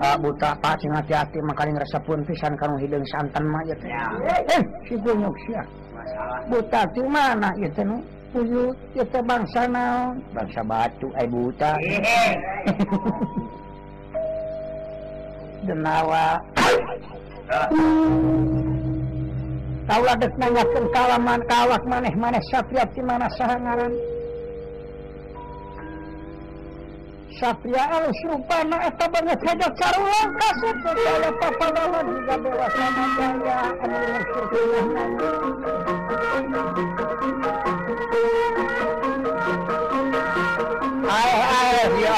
Ah, buta pas hati-hati maka ngerep pun pisan kamu hidung santan mayatnya eh, eh, bangsa bau eh, buta kalaman kawak maneh-manaehfia gimana saya ngarantti Safia Supana eta banget saja karulang kasut saya papa lawan juga dewa sama saya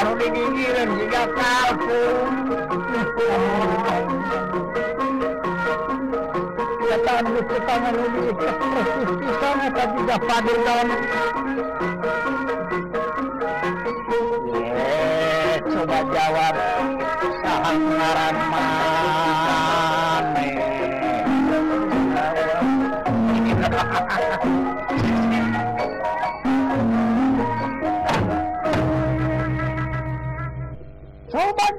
Amir si juga kalku Ketan di tangan ini juga padu dalam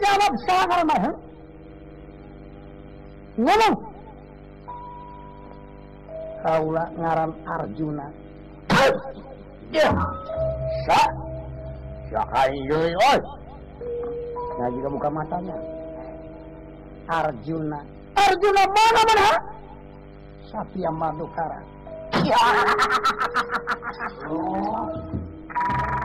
jawab sabar marah. Ngomong. Kaula ngaran Arjuna. Ya. Sa. Sahayoy oi. Nah, jika buka matanya. Arjuna. Arjuna mana mana? Satya Madukara. Ya. Oh.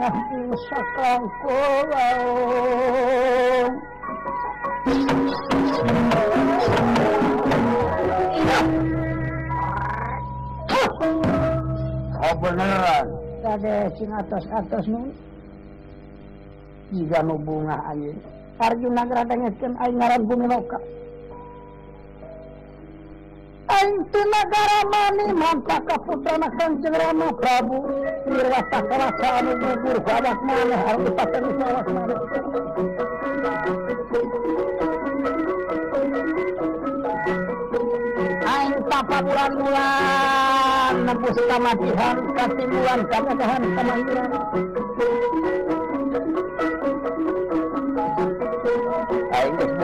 anakku saklangku laun Oh beneran Kade sing atas-atas nun. Jika nu bunga anjing Arjuna geradangetkan aing ngaran bumi loka Hai Haitugaramani manta kepusanasan mukabutarabur pada tak Ayu papa bulanpusstama dihankatanhan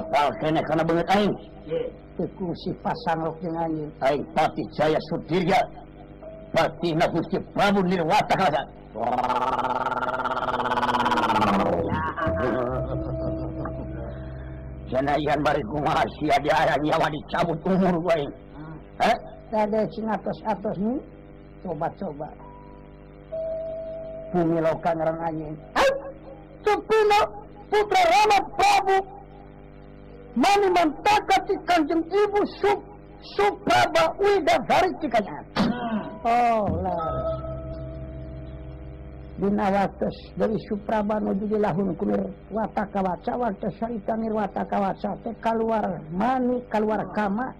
banget aing? si pasang aing. Aing pati Jaya Sudirga ya. pati Gusti Prabu Nirwata ian bari kumaha sia diarang nyawa dicabut umur gue. Hmm. eh ada cing atos-atos ni coba-coba bumi lokan orang aing. ai Supino putra Rama Prabu meminta katika jeng ibu sup supraba uida dari cikanya hmm. oh lah dina dari supraba nuju di lahun kunir wataka waca wates saitangir wataka waca keluar mani keluar kama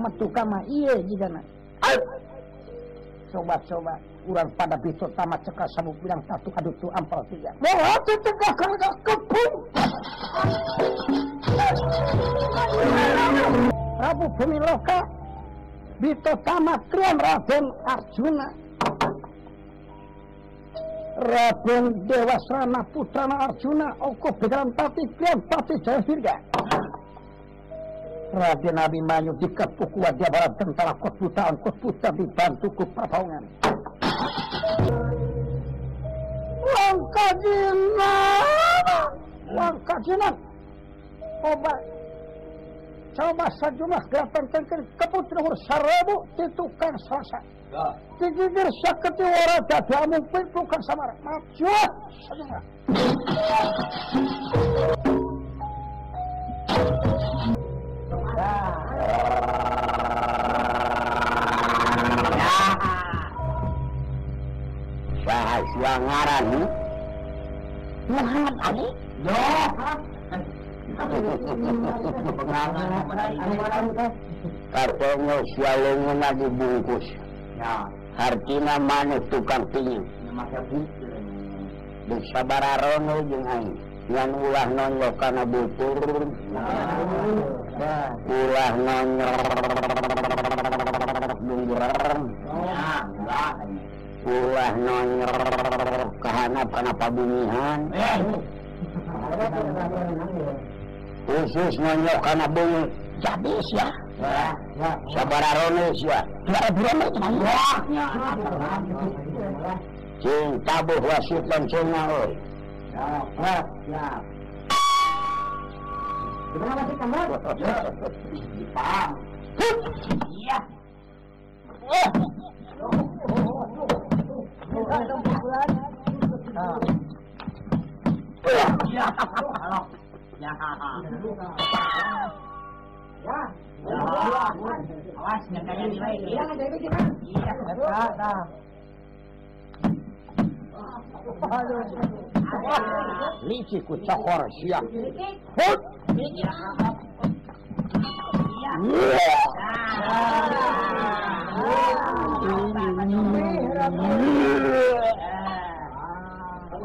metu kama iye jidana na sobat-sobat urang pada besok tamat cekak sabuk bilang satu adu tu ampel tiga mau cekak kerja Prabu Loka ditotama triam Raden Arjuna Raden Dewasrana Putrana Arjuna Oko Begalan Pati krian Pati Jaya Sirga Raden Abimanyu dikepuk wajah barat tentara kot butaan kot buta dibantu ke pertawangan Langkah jinak Langkah jinak Obat coba sajumah kelihatan tengker keputra hur sarabu titukang selasa tigigir ya. saketi wara dadamu pintukan samara maju sajumah Rahasia ya. ya, ngaran hm? Muhammad Ali Yo karnya lagi bungkus Harkin manistukukansabarrono hai yang ulah nonjo karena bu pu non non kehanapanapa bumihan khusus nanyok kana jadi jabis ya aronis ya tidak berani ya, ya. ya, ya. cing tabuh wasit dan cina oi siap gimana sih kamu paham iya oh Ya. Ya. Awas, jangan kayak nilai. Iya, nggak jadi kan? Iya. Dah, dah. Licik ku cokor siap. Hut. Iya.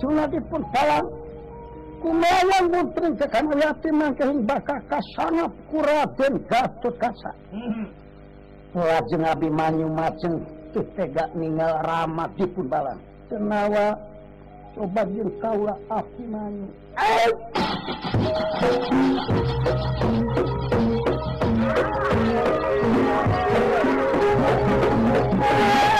Rasulullah pun kumawan putri yatim yati mangkehing bakal kasanap kuraden gatut kasa. Lajeng hmm. Abimanyu maceng teu tega ninggal ramat dipun balang. Tenawa coba jeng kaula api manyu.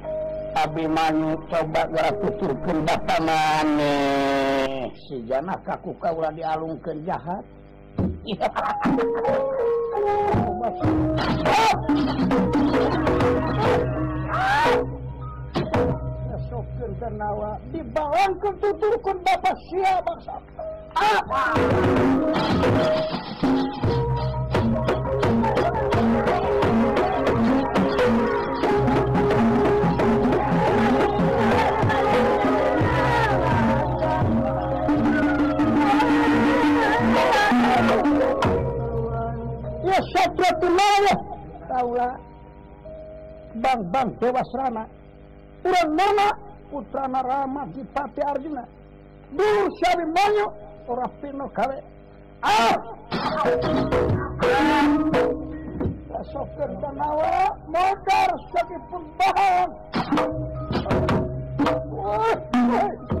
buat Abi manyu coba tutur penmbaeh senah kaku kau udah dirumkan jahat dibawang ke tu para outro lado, estão mana Bandevasrana, Uranana, Utranarama, Dipati Arjuna, Guru Shavimanyo, Rapino Kave. Ah! Só perdão, Mogar, Shavi Purbahan. Oi, oi.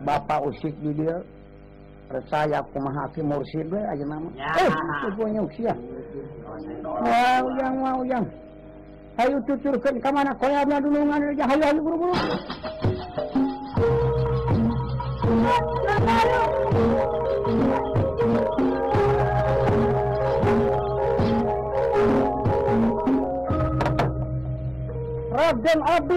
Bapak usik di dia percaya aku mahaki mursid we aja nama ya. eh punya usia wow yang wow yang ayo tuturkan ke mana dulu dulungan aja ayo ayo, buru-buru Raden Abdi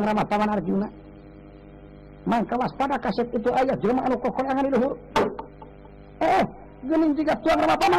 Ramatawan Arjunakawa waspada kasset itu aya jerumah eh jugaman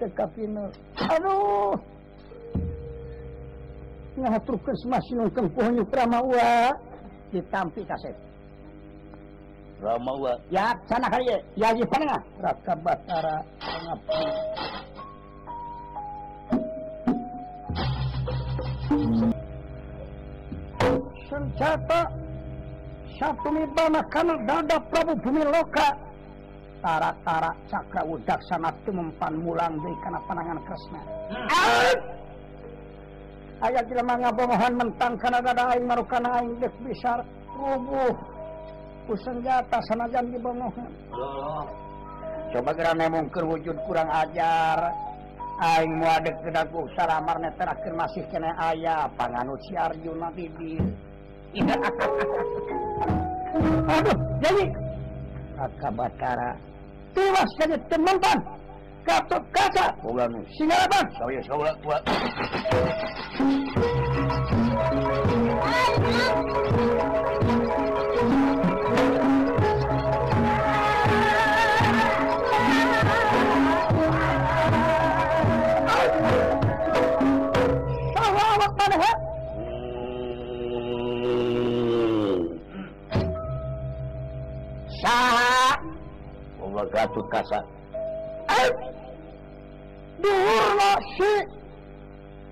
tekapina aduh ngaturkeun semasinung kengkuhnya Ramawa ditampi kaset Ramawa ya sana kali ya ya di nga? raka batara pengabdi senjata satu mibana kanal dada Prabu Bumi Loka tara ca udak sanaumpanmulalan dari karena pananganresna hmm. ah! ayaah tidakohmentang kanukan senjata sana di Co geramoker wujud kurang ajaringdeknya terakhir masih ke aya pangan siar juuh jadi tewas dari temempan kapten kaca pulang singarapan oh, iya, saya saya berkatut kasar. Eh, duhurna si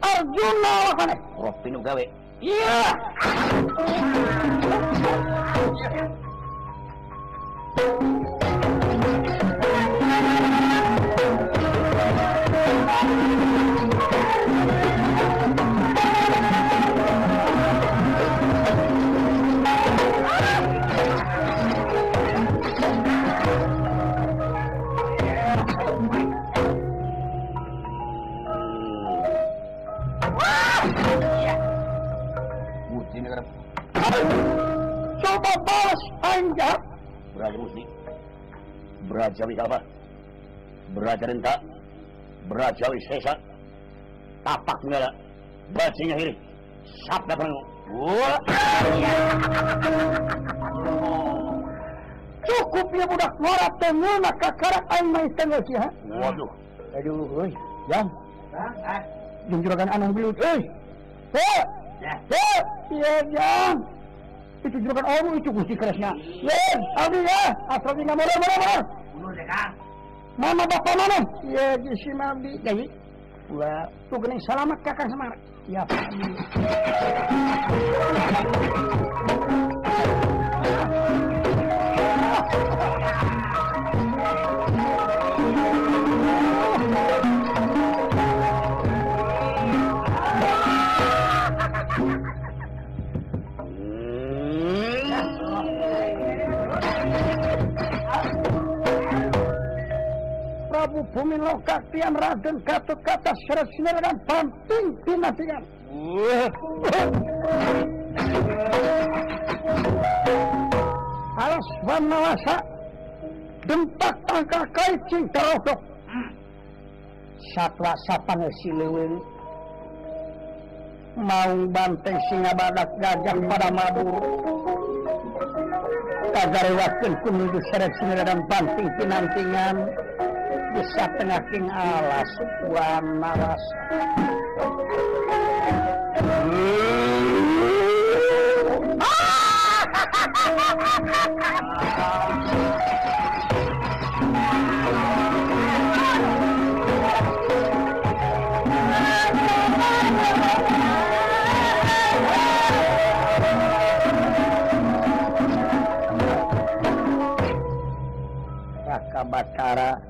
Arjuna wakane. Roh pinu gawe. Iya. Yeah. terenta berajawi sesa tapak negara bacanya hiri sabda pengu iya. cukup ya budak warat tenguna kakarak aing main tengah sih waduh aduh oi jam jam juragan anang belut oi hei ya. hei iya jam itu juragan amu itu gusti kerasnya yen iya, abdi ya asal tinggal mana mana mana mundur deh kang mama badihigel salat Kakak Se Prabu Bumiloh Tiam Raden Gatot Kata Sresmir dan Banting Pinasikan. Alas menawasa dempak tangka kaicing terodok. Satwa sapan siliwin mau banteng singa badak gajah pada Madura kagarewaskeun kunuju seret sinira dan banting pinantingan bisa tengahking alas warna rasa Batara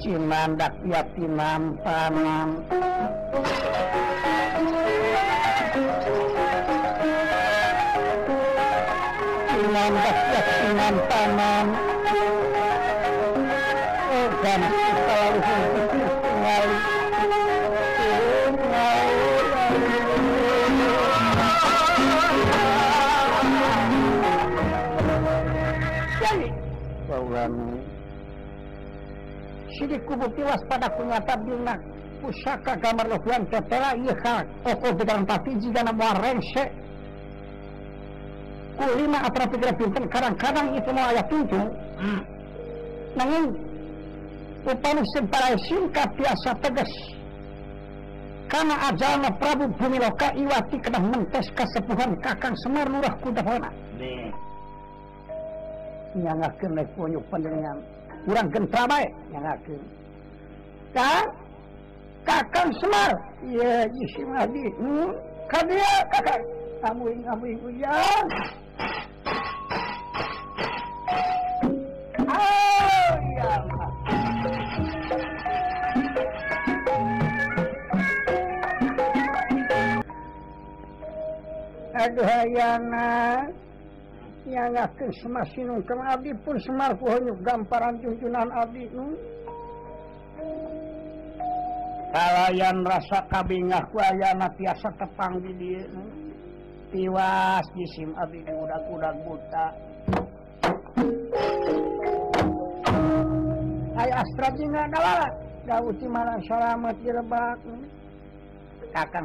Cimandak yatinam panam Cimandak yatinam panam Ogan oh, selalu ngali Paulan sidik kubu tiwas pada kunyata dina pusaka gambar lohuan tetela iya ka oko bidang pati jika nama rengse kulima atra pikiran pinten kadang-kadang itu mau ayat pintu nangin upanu semparai singkat biasa tegas karena ajalna Prabu Bumi Loka iwati kena mentes kesepuhan kakang Semar Lurah Kudahona. Nih. Nyangakin naik penyuk pendengar. kurang yang kakak semua kamu Aduh punranan kalianyan rasa kakuasa tepang di diri tiwas udahastra akan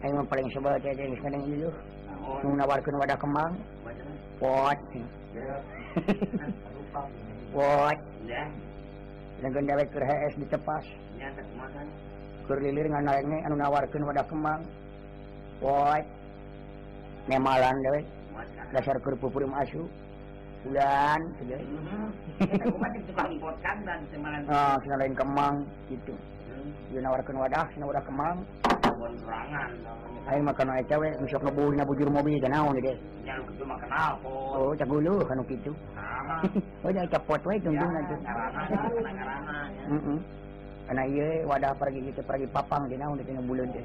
memang paling so ajawar wadah keangwe dilir an nawar wadah ke wo neman dewek dasar kurupu bulankemang mhm. ah, gitu nawar wadah wa keang hai makan cabewe missokbun bujur mobil deh oh pi oh, karena wadah pergi gitu pergi papang bulu deh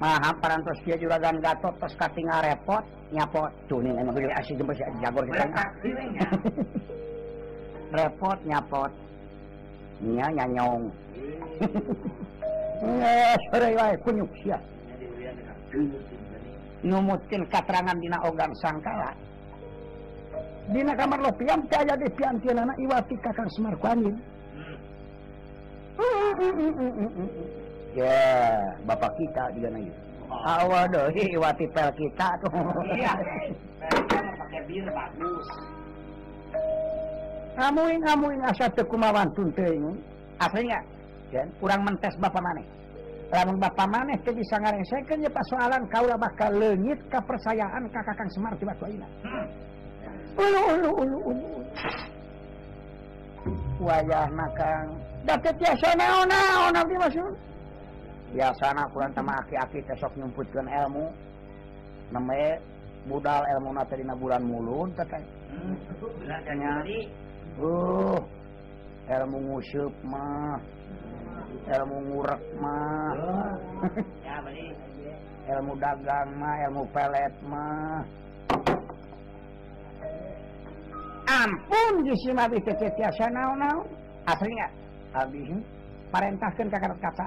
maha parantos dia juga gan gatot tos katinga repot nyapot tuh emang gede asli jempol jagor kita ya? repot nyapot nya nyanyong yes sore wae kunyuk sia numutin katerangan dina ogang sangkala dina kamar lo piang, teh aya di piam tina iwati kakang semar kuanin hmm. hmm, hmm, Ya, Bapak kita juga naik awal doh wati pel kita tuh iya pakai bir bagus ngamuin ngamuin asa tekumawan tunteung aslinya dan kurang mentes bapak mana? lamun bapak maneh teh bisa ngarengseken soalan kau lah bakal lenyit kepercayaan kakak kang Semar di batu ini. Hmm. ulu ulu ulu ulu Wajah nakang dapat tiasa naon naon nanti masuk. biasa kurang sama aki-akki kesok menyebutkan ilmu neme buddal elmu materiina bulan Mulun ilmu ngusyukmah ilmurekmah ilmu dama ilmu peletmah ampun asli parahkan -kata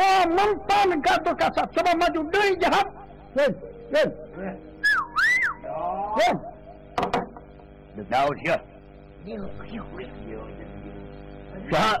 Wah, mempan gato kasat sama maju dari jahat. Len, len. Len. Betul, ya. Jahat.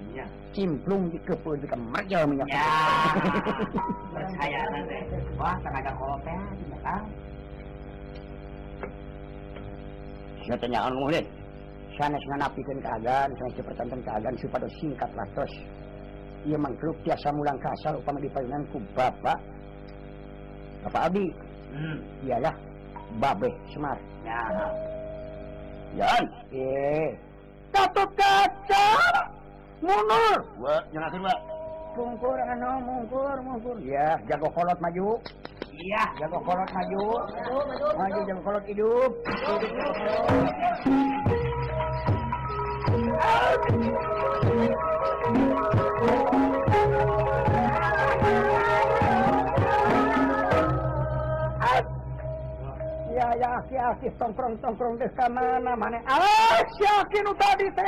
Iya. cimplung di kepul di jauh ya, minyak ya percaya nanti wah tenaga kolotnya tidak kan saya tanya orang mulut saya sana menapikan keadaan sana cepetankan keadaan supaya singkat lah terus ia mengkluk tiasa mulang kasar upama di ku bapak bapak Abi hmm. ialah babe semar ya Yan, ya, eh, iya. Gatot Kaca! mundur kukur mukur mu ya jagokolot maju Iya jagokolot majur majut hidupiya yamprongngrong karenaya ki tadi ter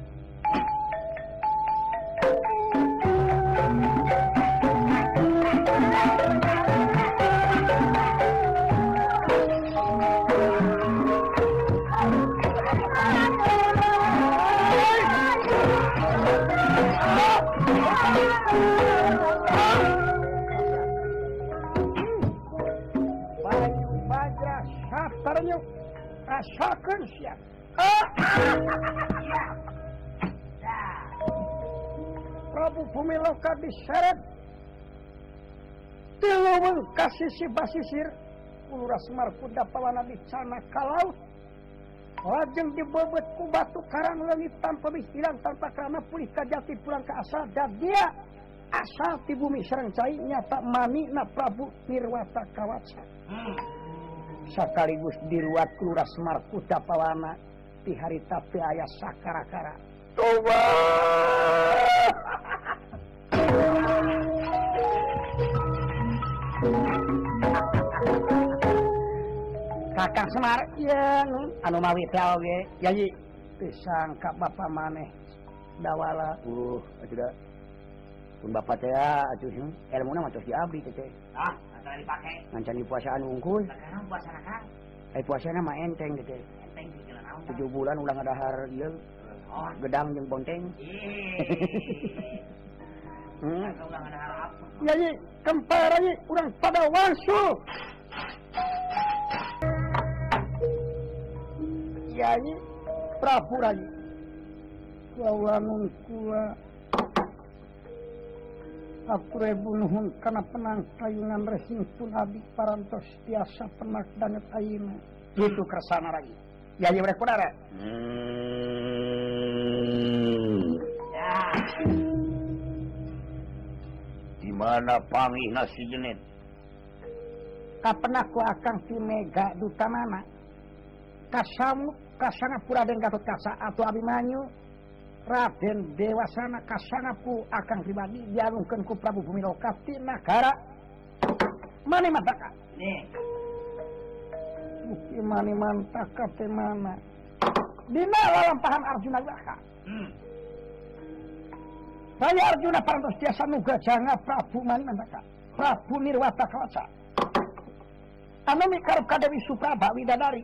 Prabu Bumiukaet turun kasih si Bassisirasdabi kalau wajeng di bobotku batu karena le tanpa pemikiran tanpa karena punih kajjati pulang ke asal dan dia asal di bumi serreca nyata manik na Prabu Tirwatakawasan sekaligus di luar keluarra Semart Uda Pana di hari tapiaya sakkarakara coba Kakak Semar anomawi Bapak maneh ndawa uh yamu hmm, ah Nah, Ngancani puasaan unggul. Kan? Eh puasana mah enteng gitu. Tujuh bulan udah ngadahar ieu. Iya. Oh. Gedang yang bonteng. Hmm. Ya ini ya, kempar ini urang pada wansu. Ya ini ya, prapura ieu. Kula wangun kuah Napurepulhun kana penang kayungan resing pun abi parantos biasa penak danet ayeuna. Gitu kersana lagi. Ya ya mereka kudara. Hmm. Ya. Di mana nasi jenit Kapenaku akan si mega duta mana? Kasamu kasangapura dengan Gatot Kasa atau Abimanyu Raden dewasana kasangapku akan pribadi ku Prabu Bumi Loka di negara mana mantaka nih Bukti mana mantaka di mana Dina lalampahan Arjuna Yaka hmm. saya Arjuna parantos diasa nuga janga Prabu mana mantaka Prabu Nirwata kawasa, Anu mikarub kadewi Suprabha Widadari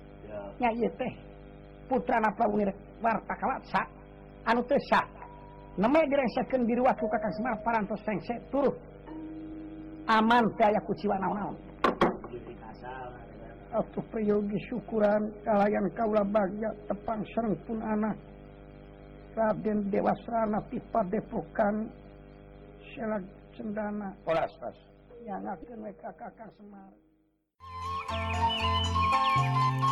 putra atau wartaasa an diri waktu kakak turut aman ku prigi syukuran kalianlayan ka bag tepang serem pun anak dewaana pipa dekansndana Pol yangkak Se